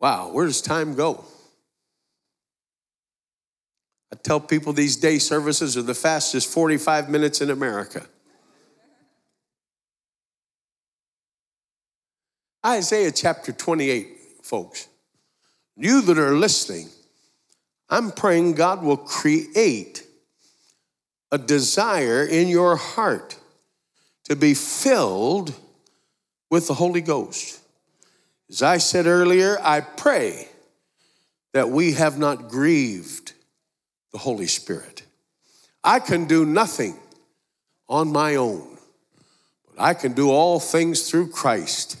Wow, where does time go? I tell people these day services are the fastest 45 minutes in America. Isaiah chapter 28, folks. You that are listening, I'm praying God will create a desire in your heart to be filled with the Holy Ghost. As I said earlier, I pray that we have not grieved the Holy Spirit. I can do nothing on my own, but I can do all things through Christ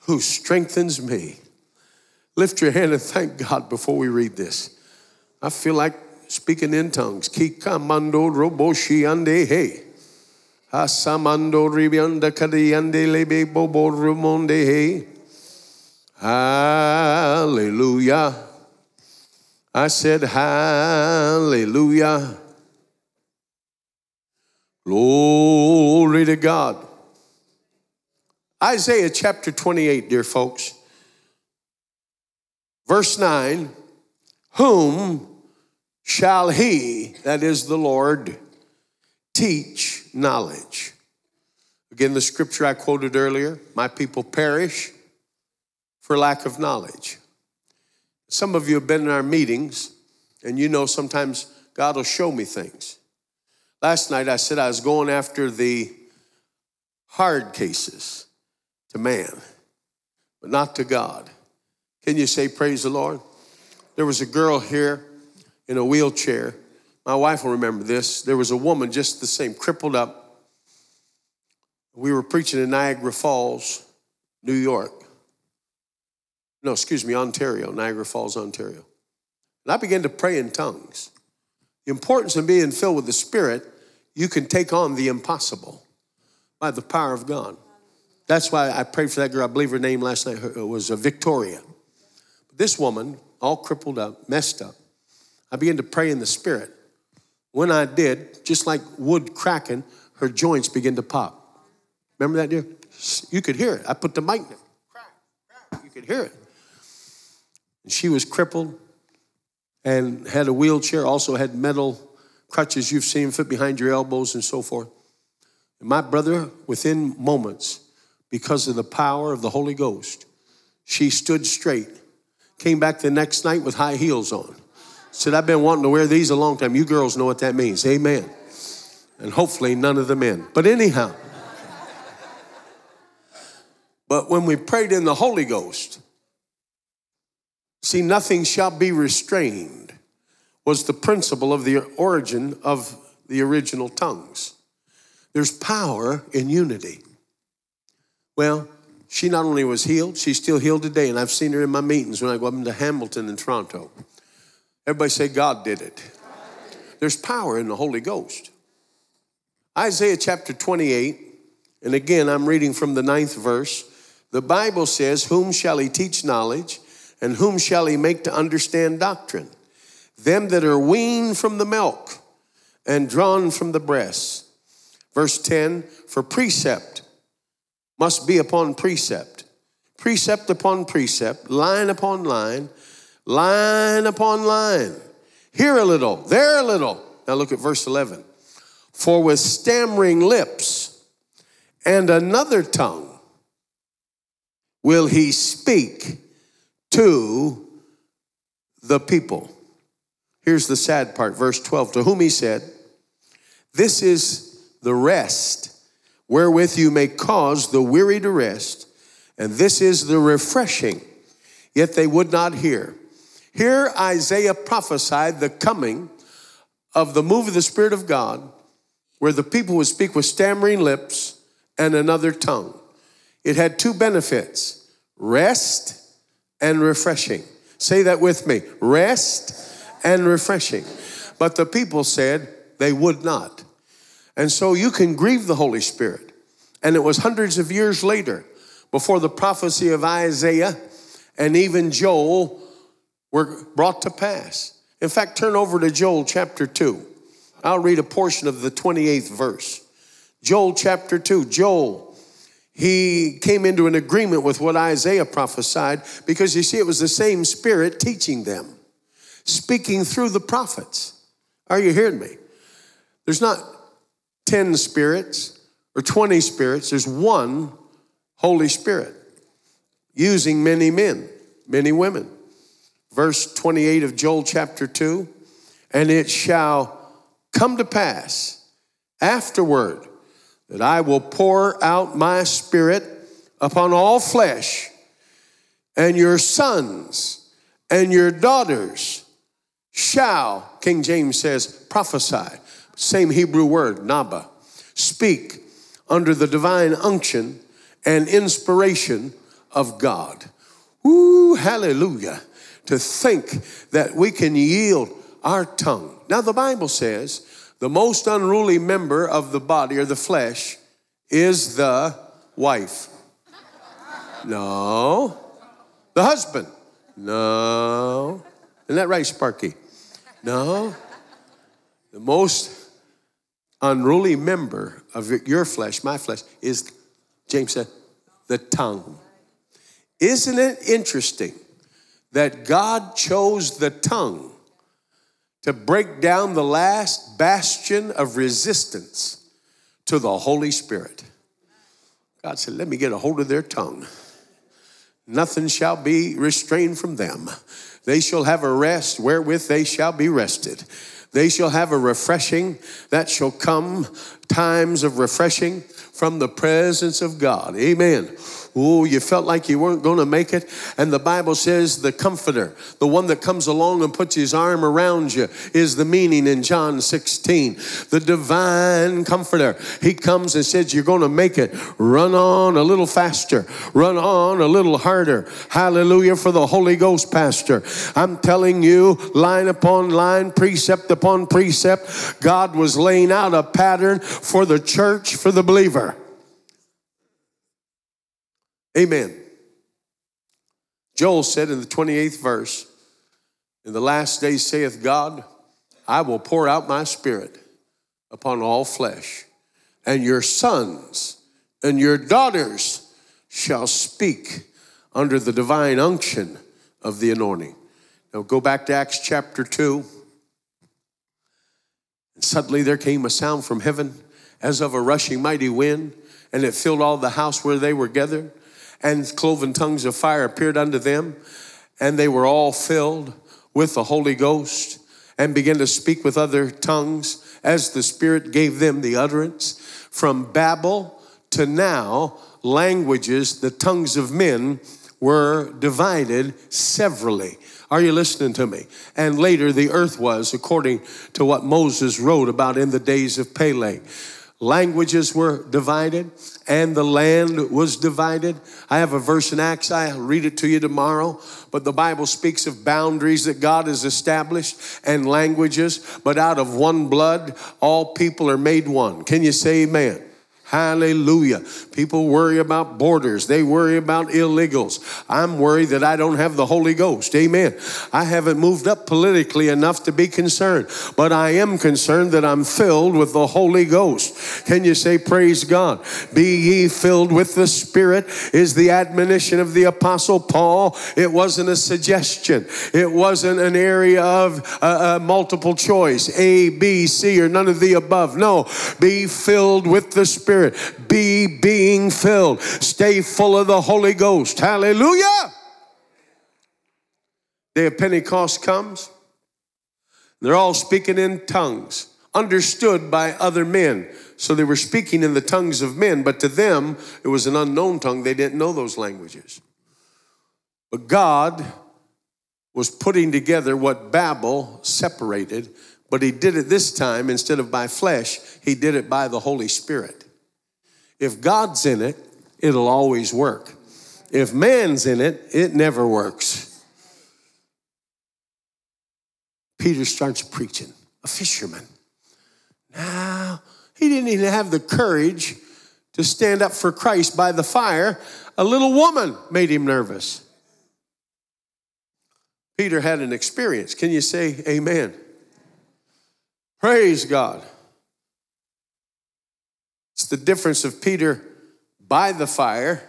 who strengthens me. Lift your hand and thank God before we read this. I feel like speaking in tongues. Kikamando roboshi ande hey. Asamando ribianda kadiyande lebe bobo rumonde. Hallelujah. I said, Hallelujah. Glory to God. Isaiah chapter 28, dear folks. Verse 9 Whom shall he, that is the Lord, teach knowledge. Again, the scripture I quoted earlier my people perish for lack of knowledge. Some of you have been in our meetings, and you know sometimes God will show me things. Last night I said I was going after the hard cases to man, but not to God. Can you say, Praise the Lord? There was a girl here in a wheelchair my wife will remember this. There was a woman just the same, crippled up. We were preaching in Niagara Falls, New York. No, excuse me, Ontario, Niagara Falls, Ontario. And I began to pray in tongues. The importance of being filled with the Spirit, you can take on the impossible by the power of God. That's why I prayed for that girl. I believe her name last night was uh, Victoria. This woman, all crippled up, messed up, I began to pray in the Spirit. When I did, just like wood cracking, her joints began to pop. Remember that, dear? You could hear it. I put the mic crack. You could hear it. And she was crippled and had a wheelchair, also had metal crutches you've seen fit behind your elbows and so forth. And my brother, within moments, because of the power of the Holy Ghost, she stood straight. Came back the next night with high heels on. Said, I've been wanting to wear these a long time. You girls know what that means. Amen. And hopefully none of the men. But anyhow. but when we prayed in the Holy Ghost, see, nothing shall be restrained was the principle of the origin of the original tongues. There's power in unity. Well, she not only was healed, she's still healed today, and I've seen her in my meetings when I go up into Hamilton and Toronto. Everybody say, God did it. There's power in the Holy Ghost. Isaiah chapter 28, and again, I'm reading from the ninth verse. The Bible says, Whom shall he teach knowledge, and whom shall he make to understand doctrine? Them that are weaned from the milk and drawn from the breast. Verse 10 For precept must be upon precept, precept upon precept, line upon line line upon line. Here a little, there a little. Now look at verse 11. For with stammering lips and another tongue will he speak to the people. Here's the sad part, verse 12. To whom he said, This is the rest wherewith you may cause the weary to rest, and this is the refreshing. Yet they would not hear. Here, Isaiah prophesied the coming of the move of the Spirit of God, where the people would speak with stammering lips and another tongue. It had two benefits rest and refreshing. Say that with me rest and refreshing. But the people said they would not. And so you can grieve the Holy Spirit. And it was hundreds of years later before the prophecy of Isaiah and even Joel were brought to pass. In fact, turn over to Joel chapter 2. I'll read a portion of the 28th verse. Joel chapter 2. Joel, he came into an agreement with what Isaiah prophesied because you see, it was the same spirit teaching them, speaking through the prophets. Are you hearing me? There's not 10 spirits or 20 spirits, there's one Holy Spirit using many men, many women. Verse 28 of Joel chapter 2 and it shall come to pass afterward that I will pour out my spirit upon all flesh, and your sons and your daughters shall, King James says, prophesy. Same Hebrew word, naba. Speak under the divine unction and inspiration of God. Ooh, hallelujah. To think that we can yield our tongue. Now, the Bible says the most unruly member of the body or the flesh is the wife. No. The husband. No. Isn't that right, Sparky? No. The most unruly member of your flesh, my flesh, is, James said, the tongue. Isn't it interesting that God chose the tongue to break down the last bastion of resistance to the Holy Spirit? God said, Let me get a hold of their tongue. Nothing shall be restrained from them. They shall have a rest wherewith they shall be rested. They shall have a refreshing that shall come, times of refreshing from the presence of God. Amen. Oh, you felt like you weren't going to make it. And the Bible says the comforter, the one that comes along and puts his arm around you, is the meaning in John 16. The divine comforter. He comes and says, You're going to make it. Run on a little faster, run on a little harder. Hallelujah for the Holy Ghost, Pastor. I'm telling you, line upon line, precept upon precept, God was laying out a pattern for the church, for the believer. Amen. Joel said in the 28th verse, In the last days saith God, I will pour out my spirit upon all flesh, and your sons and your daughters shall speak under the divine unction of the anointing. Now go back to Acts chapter 2. And suddenly there came a sound from heaven as of a rushing mighty wind, and it filled all the house where they were gathered and cloven tongues of fire appeared unto them, and they were all filled with the Holy Ghost and began to speak with other tongues as the Spirit gave them the utterance. From Babel to now, languages, the tongues of men, were divided severally. Are you listening to me? And later the earth was, according to what Moses wrote about in the days of Peleg languages were divided and the land was divided. I have a verse in Acts, I'll read it to you tomorrow. But the Bible speaks of boundaries that God has established and languages, but out of one blood, all people are made one. Can you say amen? Hallelujah. People worry about borders. They worry about illegals. I'm worried that I don't have the Holy Ghost. Amen. I haven't moved up politically enough to be concerned, but I am concerned that I'm filled with the Holy Ghost. Can you say, Praise God? Be ye filled with the Spirit is the admonition of the Apostle Paul. It wasn't a suggestion, it wasn't an area of uh, uh, multiple choice A, B, C, or none of the above. No, be filled with the Spirit. Spirit. Be being filled. Stay full of the Holy Ghost. Hallelujah. Day of Pentecost comes. They're all speaking in tongues, understood by other men. So they were speaking in the tongues of men, but to them, it was an unknown tongue. They didn't know those languages. But God was putting together what Babel separated, but He did it this time instead of by flesh, He did it by the Holy Spirit. If God's in it, it'll always work. If man's in it, it never works. Peter starts preaching, a fisherman. Now, he didn't even have the courage to stand up for Christ by the fire. A little woman made him nervous. Peter had an experience. Can you say amen? Praise God. It's the difference of Peter by the fire,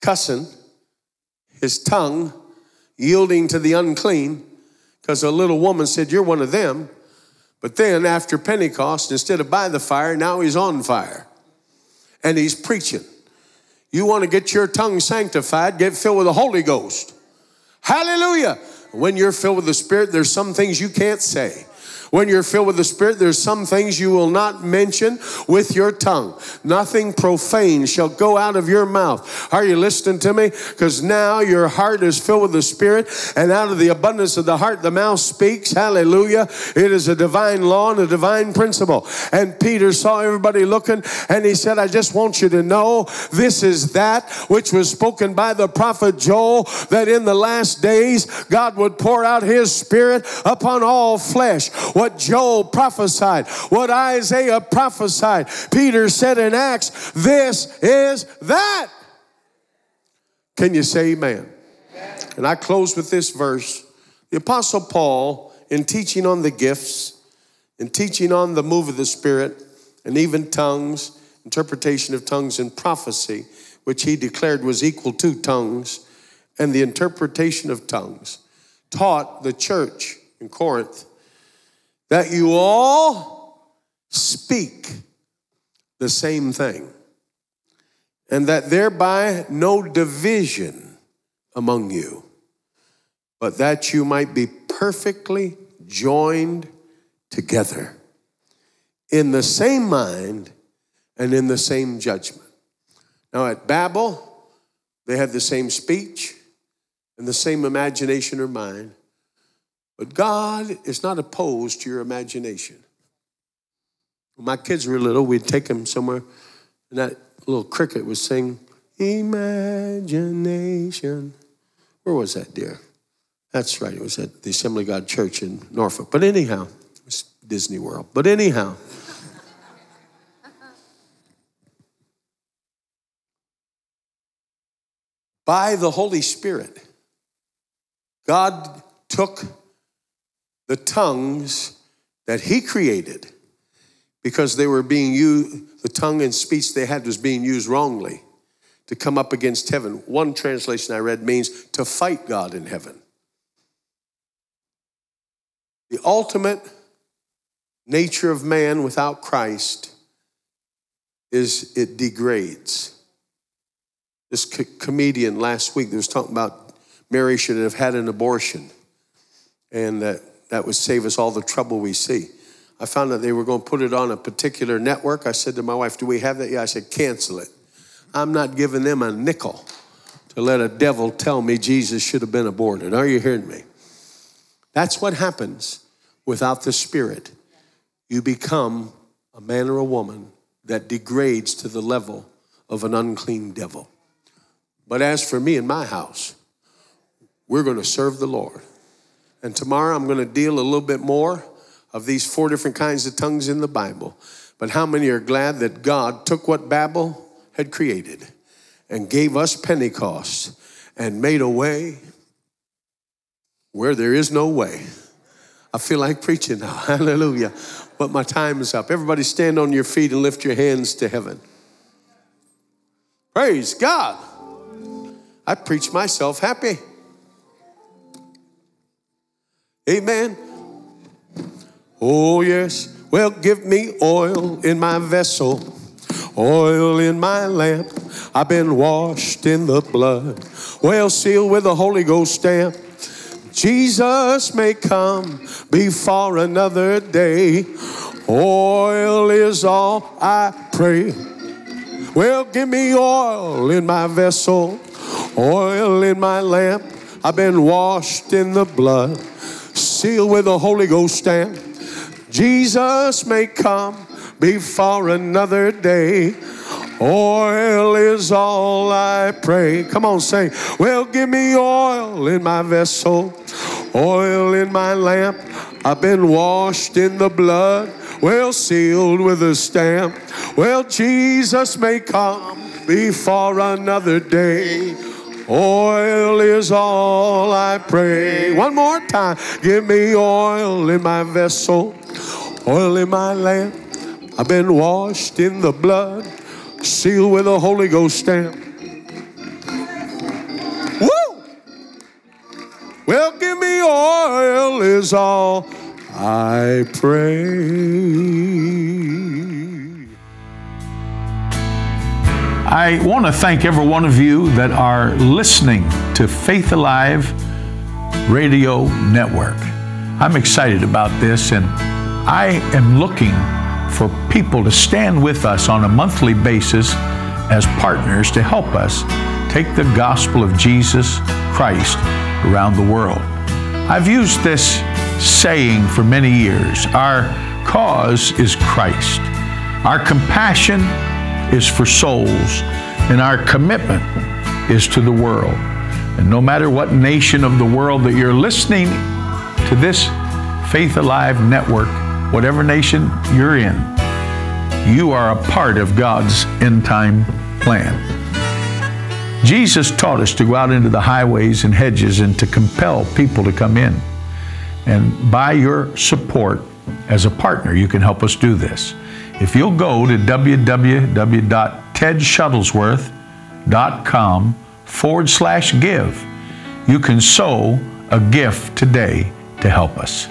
cussing, his tongue yielding to the unclean, because a little woman said, You're one of them. But then after Pentecost, instead of by the fire, now he's on fire and he's preaching. You want to get your tongue sanctified, get filled with the Holy Ghost. Hallelujah. When you're filled with the Spirit, there's some things you can't say. When you're filled with the Spirit, there's some things you will not mention with your tongue. Nothing profane shall go out of your mouth. Are you listening to me? Because now your heart is filled with the Spirit, and out of the abundance of the heart, the mouth speaks. Hallelujah. It is a divine law and a divine principle. And Peter saw everybody looking, and he said, I just want you to know this is that which was spoken by the prophet Joel that in the last days God would pour out his Spirit upon all flesh what Joel prophesied, what Isaiah prophesied. Peter said in Acts, This is that. Can you say amen? amen? And I close with this verse. The Apostle Paul, in teaching on the gifts, in teaching on the move of the Spirit, and even tongues, interpretation of tongues and prophecy, which he declared was equal to tongues, and the interpretation of tongues, taught the church in Corinth that you all speak the same thing, and that thereby no division among you, but that you might be perfectly joined together in the same mind and in the same judgment. Now, at Babel, they had the same speech and the same imagination or mind, but God is not opposed to your imagination. When my kids were little, we'd take them somewhere, and that little cricket would sing, Imagination. Where was that, dear? That's right, it was at the Assembly God Church in Norfolk. But anyhow, it's Disney World. But anyhow, by the Holy Spirit, God took the tongues that he created because they were being used, the tongue and speech they had was being used wrongly to come up against heaven. One translation I read means to fight God in heaven. The ultimate nature of man without Christ is it degrades. This co- comedian last week was talking about Mary should have had an abortion and that that would save us all the trouble we see. I found out they were going to put it on a particular network. I said to my wife, Do we have that? Yeah, I said, Cancel it. I'm not giving them a nickel to let a devil tell me Jesus should have been aborted. Are you hearing me? That's what happens without the Spirit. You become a man or a woman that degrades to the level of an unclean devil. But as for me and my house, we're going to serve the Lord. And tomorrow I'm going to deal a little bit more of these four different kinds of tongues in the Bible. But how many are glad that God took what Babel had created and gave us Pentecost and made a way where there is no way? I feel like preaching now. Hallelujah. But my time is up. Everybody stand on your feet and lift your hands to heaven. Praise God. I preach myself happy. Amen. Oh, yes. Well, give me oil in my vessel, oil in my lamp. I've been washed in the blood, well sealed with the Holy Ghost stamp. Jesus may come before another day. Oil is all I pray. Well, give me oil in my vessel, oil in my lamp. I've been washed in the blood sealed with the Holy Ghost stamp. Jesus may come before another day. Oil is all I pray. Come on, say, well, give me oil in my vessel, oil in my lamp. I've been washed in the blood, well sealed with a stamp. Well, Jesus may come before another day. Oil is all I pray. One more time. Give me oil in my vessel, oil in my lamp. I've been washed in the blood, sealed with a Holy Ghost stamp. Woo! Well, give me oil is all I pray. I want to thank every one of you that are listening to Faith Alive Radio Network. I'm excited about this, and I am looking for people to stand with us on a monthly basis as partners to help us take the gospel of Jesus Christ around the world. I've used this saying for many years our cause is Christ, our compassion is for souls, and our commitment is to the world. And no matter what nation of the world that you're listening to this Faith Alive network, whatever nation you're in, you are a part of God's end time plan. Jesus taught us to go out into the highways and hedges and to compel people to come in. And by your support as a partner, you can help us do this. If you'll go to www.tedshuttlesworth.com forward slash give, you can sow a gift today to help us.